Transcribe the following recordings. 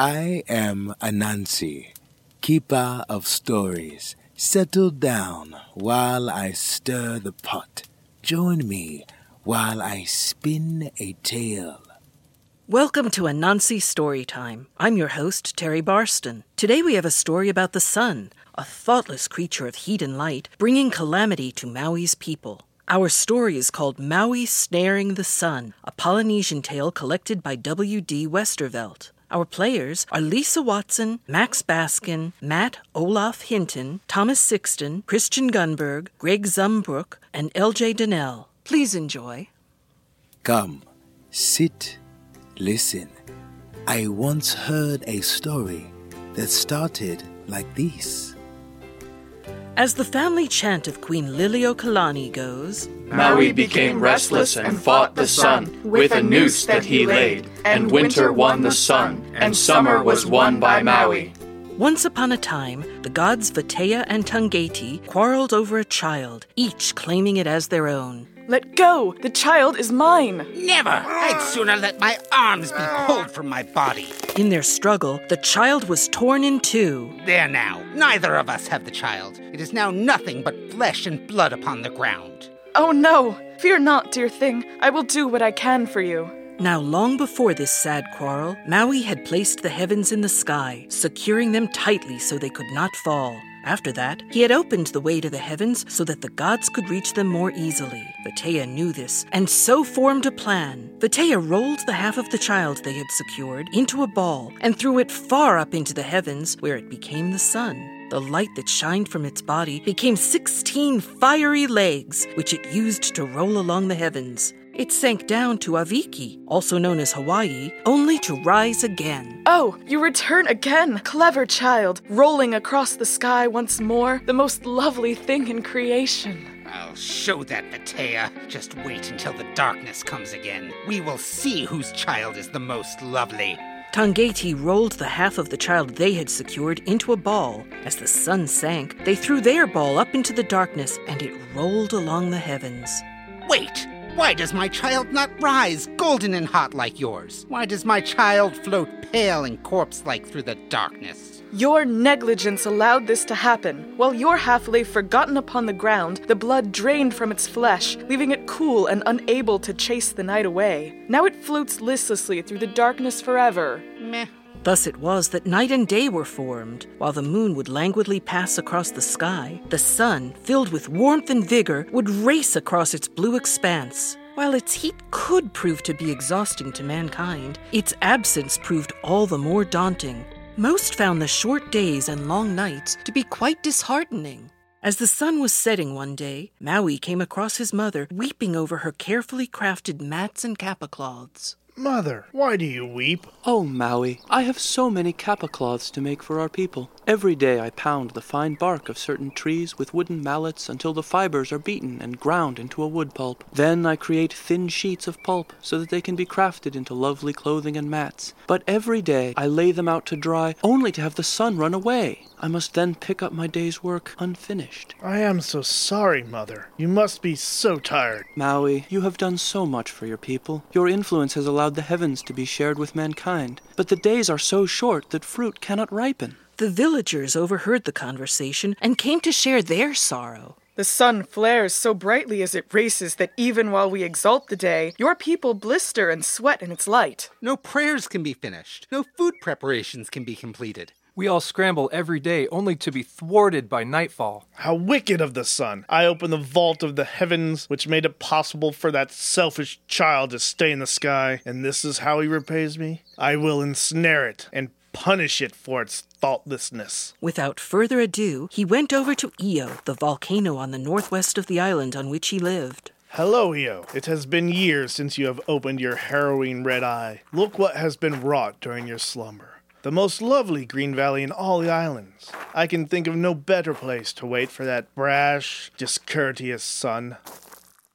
I am Anansi, keeper of stories. Settle down while I stir the pot. Join me while I spin a tale. Welcome to Anansi Storytime. I'm your host, Terry Barston. Today we have a story about the sun, a thoughtless creature of heat and light, bringing calamity to Maui's people. Our story is called Maui Snaring the Sun, a Polynesian tale collected by W.D. Westervelt. Our players are Lisa Watson, Max Baskin, Matt Olaf Hinton, Thomas Sixton, Christian Gunberg, Greg Zumbrook, and L.J. Donnell. Please enjoy. Come, sit, listen. I once heard a story that started like this. As the family chant of Queen Liliuokalani goes, Maui became restless and fought the sun with a noose that he laid, and winter won the sun, and summer was won by Maui. Once upon a time, the gods Vatea and Tungati quarreled over a child, each claiming it as their own. Let go! The child is mine! Never! I'd sooner let my arms be pulled from my body. In their struggle, the child was torn in two. There now, neither of us have the child. It is now nothing but flesh and blood upon the ground. Oh no! Fear not, dear thing. I will do what I can for you. Now, long before this sad quarrel, Maui had placed the heavens in the sky, securing them tightly so they could not fall. After that, he had opened the way to the heavens so that the gods could reach them more easily. Vatea knew this, and so formed a plan. Vatea rolled the half of the child they had secured into a ball and threw it far up into the heavens, where it became the sun. The light that shined from its body became 16 fiery legs, which it used to roll along the heavens. It sank down to Aviki, also known as Hawaii, only to rise again. Oh, you return again! Clever child, rolling across the sky once more, the most lovely thing in creation. I'll show that, Vatea. Just wait until the darkness comes again. We will see whose child is the most lovely. Tangati rolled the half of the child they had secured into a ball. As the sun sank, they threw their ball up into the darkness and it rolled along the heavens. Wait! Why does my child not rise, golden and hot like yours? Why does my child float pale and corpse like through the darkness? Your negligence allowed this to happen. While your half lay forgotten upon the ground, the blood drained from its flesh, leaving it cool and unable to chase the night away. Now it floats listlessly through the darkness forever. Meh. Thus it was that night and day were formed. While the moon would languidly pass across the sky, the sun, filled with warmth and vigor, would race across its blue expanse. While its heat could prove to be exhausting to mankind, its absence proved all the more daunting. Most found the short days and long nights to be quite disheartening. As the sun was setting one day, Maui came across his mother weeping over her carefully crafted mats and kapa cloths. Mother, why do you weep? Oh, Maui, I have so many kapa cloths to make for our people. Every day I pound the fine bark of certain trees with wooden mallets until the fibers are beaten and ground into a wood pulp. Then I create thin sheets of pulp so that they can be crafted into lovely clothing and mats. But every day I lay them out to dry only to have the sun run away. I must then pick up my day's work unfinished. I am so sorry, Mother. You must be so tired. Maui, you have done so much for your people. Your influence has allowed the heavens to be shared with mankind. But the days are so short that fruit cannot ripen. The villagers overheard the conversation and came to share their sorrow. The sun flares so brightly as it races that even while we exalt the day, your people blister and sweat in its light. No prayers can be finished. No food preparations can be completed. We all scramble every day only to be thwarted by nightfall. How wicked of the sun! I open the vault of the heavens, which made it possible for that selfish child to stay in the sky, and this is how he repays me? I will ensnare it and punish it for its thoughtlessness. Without further ado, he went over to Io, the volcano on the northwest of the island on which he lived. Hello, Io. It has been years since you have opened your harrowing red eye. Look what has been wrought during your slumber. The most lovely green valley in all the islands. I can think of no better place to wait for that brash, discourteous son.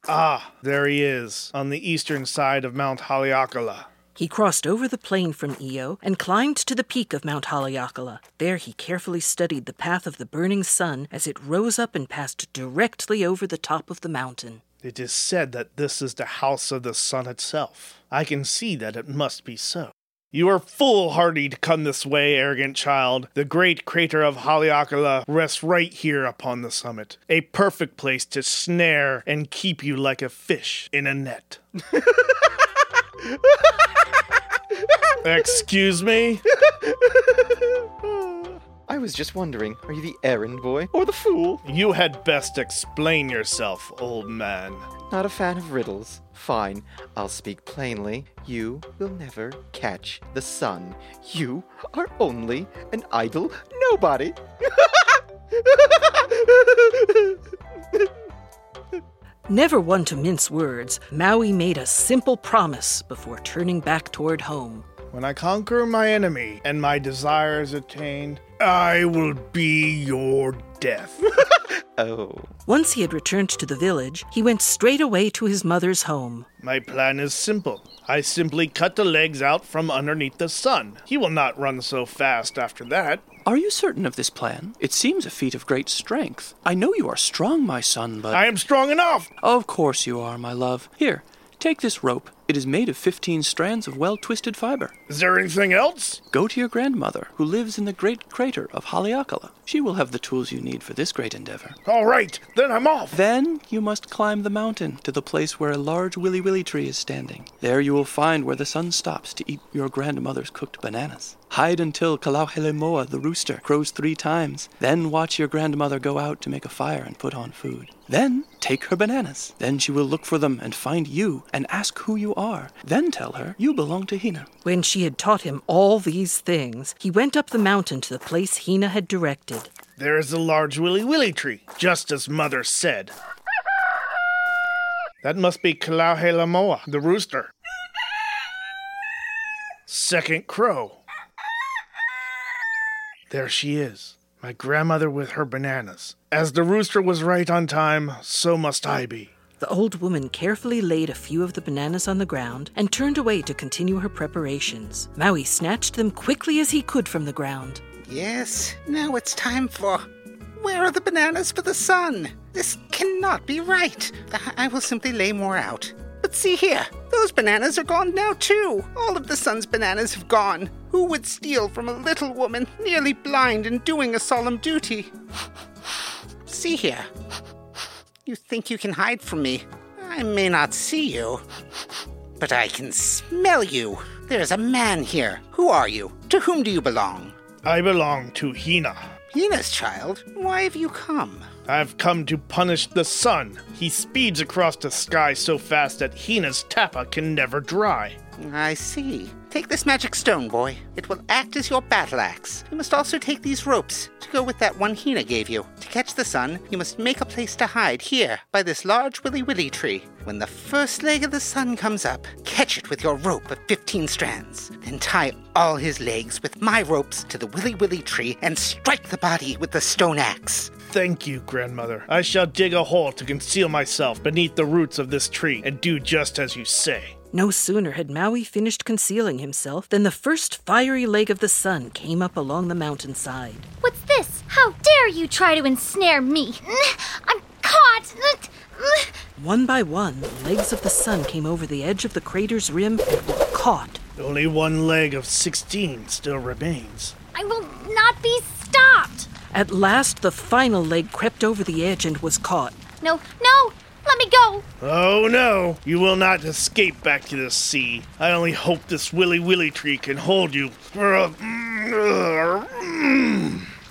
Ah, there he is, on the eastern side of Mount Haleakala. He crossed over the plain from Io and climbed to the peak of Mount Haleakala. There he carefully studied the path of the burning sun as it rose up and passed directly over the top of the mountain. It is said that this is the house of the sun itself. I can see that it must be so. You are foolhardy to come this way, arrogant child. The great crater of Haleakala rests right here upon the summit. A perfect place to snare and keep you like a fish in a net. Excuse me? I was just wondering, are you the errand boy or the fool? You had best explain yourself, old man. Not a fan of riddles. Fine, I'll speak plainly. You will never catch the sun. You are only an idle nobody. Never one to mince words, Maui made a simple promise before turning back toward home. When I conquer my enemy and my desires attained, I will be your death. oh. Once he had returned to the village, he went straight away to his mother's home. My plan is simple. I simply cut the legs out from underneath the sun. He will not run so fast after that. Are you certain of this plan? It seems a feat of great strength. I know you are strong, my son, but. I am strong enough! Of course you are, my love. Here, take this rope. It is made of 15 strands of well twisted fiber. Is there anything else? Go to your grandmother, who lives in the great crater of Haleakala. She will have the tools you need for this great endeavor. All right, then I'm off. Then you must climb the mountain to the place where a large wiliwili tree is standing. There you will find where the sun stops to eat your grandmother's cooked bananas. Hide until Kalauhelemoa, the rooster, crows three times. Then watch your grandmother go out to make a fire and put on food. Then take her bananas. Then she will look for them and find you and ask who you are. Then tell her you belong to Hina. When she had taught him all these things, he went up the mountain to the place Hina had directed. There is a large wiliwili tree, just as mother said. That must be Kalauhelemoa, the rooster. Second crow. There she is, my grandmother with her bananas. As the rooster was right on time, so must I be. The old woman carefully laid a few of the bananas on the ground and turned away to continue her preparations. Maui snatched them quickly as he could from the ground. Yes, now it's time for. Where are the bananas for the sun? This cannot be right. I will simply lay more out. But see here, those bananas are gone now too. All of the sun's bananas have gone. Who would steal from a little woman, nearly blind and doing a solemn duty? see here. You think you can hide from me? I may not see you, but I can smell you. There's a man here. Who are you? To whom do you belong? I belong to Hina. Hina's child? Why have you come? I've come to punish the sun. He speeds across the sky so fast that Hina's tapa can never dry. I see. Take this magic stone, boy. It will act as your battle axe. You must also take these ropes to go with that one Hina gave you. To catch the sun, you must make a place to hide here by this large wiliwili tree. When the first leg of the sun comes up, catch it with your rope of 15 strands. Then tie all his legs with my ropes to the wiliwili tree and strike the body with the stone axe. Thank you, grandmother. I shall dig a hole to conceal myself beneath the roots of this tree and do just as you say. No sooner had Maui finished concealing himself than the first fiery leg of the sun came up along the mountainside. What's this? How dare you try to ensnare me? I'm caught! One by one, the legs of the sun came over the edge of the crater's rim and were caught. Only one leg of 16 still remains. I will not be stopped! At last, the final leg crept over the edge and was caught. No, no! Let me go! Oh no! You will not escape back to the sea. I only hope this wiliwili tree can hold you.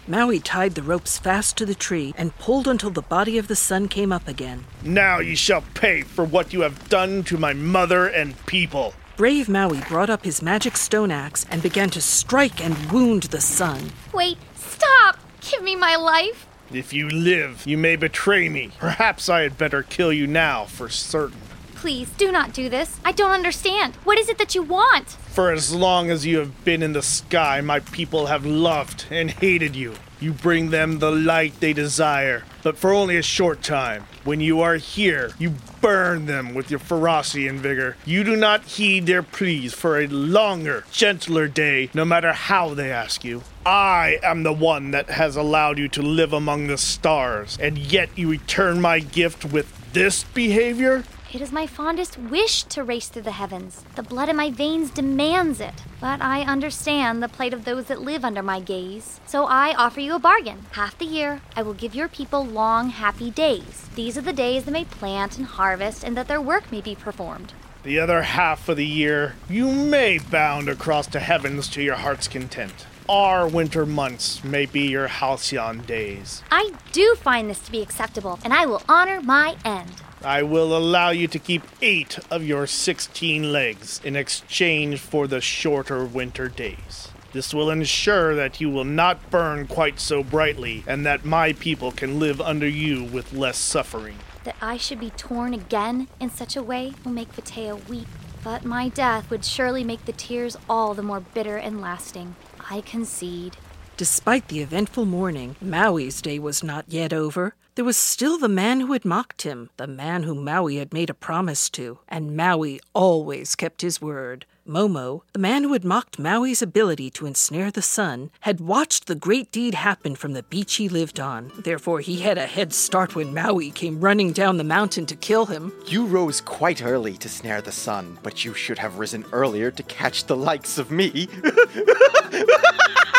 Maui tied the ropes fast to the tree and pulled until the body of the sun came up again. Now you shall pay for what you have done to my mother and people. Brave Maui brought up his magic stone axe and began to strike and wound the sun. Wait, stop! Give me my life! If you live, you may betray me. Perhaps I had better kill you now for certain. Please, do not do this. I don't understand. What is it that you want? For as long as you have been in the sky, my people have loved and hated you. You bring them the light they desire, but for only a short time. When you are here, you burn them with your ferocity and vigor. You do not heed their pleas for a longer, gentler day, no matter how they ask you. I am the one that has allowed you to live among the stars, and yet you return my gift with this behavior? It is my fondest wish to race through the heavens. The blood in my veins demands it. But I understand the plight of those that live under my gaze. So I offer you a bargain. Half the year, I will give your people long, happy days. These are the days they may plant and harvest and that their work may be performed. The other half of the year, you may bound across the heavens to your heart's content. Our winter months may be your halcyon days. I do find this to be acceptable, and I will honor my end. I will allow you to keep eight of your 16 legs in exchange for the shorter winter days. This will ensure that you will not burn quite so brightly and that my people can live under you with less suffering. That I should be torn again in such a way will make Vatea weep. But my death would surely make the tears all the more bitter and lasting. I concede. Despite the eventful morning, Maui's day was not yet over. There was still the man who had mocked him, the man whom Maui had made a promise to, and Maui always kept his word. Momo, the man who had mocked Maui's ability to ensnare the sun, had watched the great deed happen from the beach he lived on. Therefore, he had a head start when Maui came running down the mountain to kill him. You rose quite early to snare the sun, but you should have risen earlier to catch the likes of me.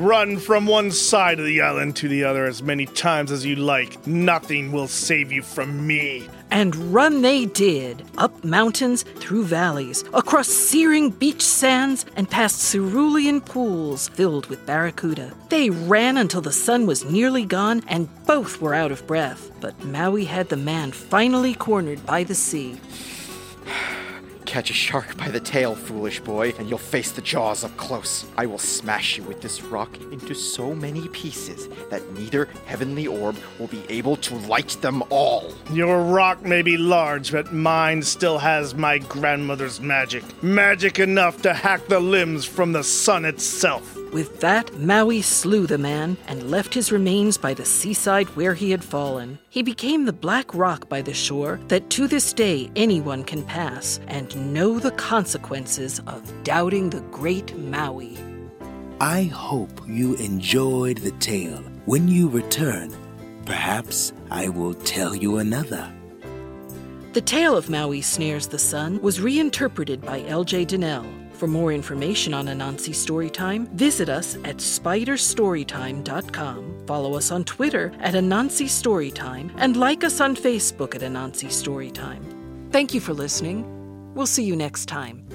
Run from one side of the island to the other as many times as you like. Nothing will save you from me. And run they did, up mountains, through valleys, across searing beach sands, and past cerulean pools filled with barracuda. They ran until the sun was nearly gone, and both were out of breath. But Maui had the man finally cornered by the sea. Catch a shark by the tail, foolish boy, and you'll face the jaws up close. I will smash you with this rock into so many pieces that neither heavenly orb will be able to light them all. Your rock may be large, but mine still has my grandmother's magic. Magic enough to hack the limbs from the sun itself. With that, Maui slew the man and left his remains by the seaside where he had fallen. He became the black rock by the shore that to this day anyone can pass and know the consequences of doubting the great Maui. I hope you enjoyed the tale. When you return, perhaps I will tell you another. The tale of Maui Snares the Sun was reinterpreted by L.J. Donnell. For more information on Anansi Storytime, visit us at spiderstorytime.com. Follow us on Twitter at Anansi Storytime and like us on Facebook at Anansi Storytime. Thank you for listening. We'll see you next time.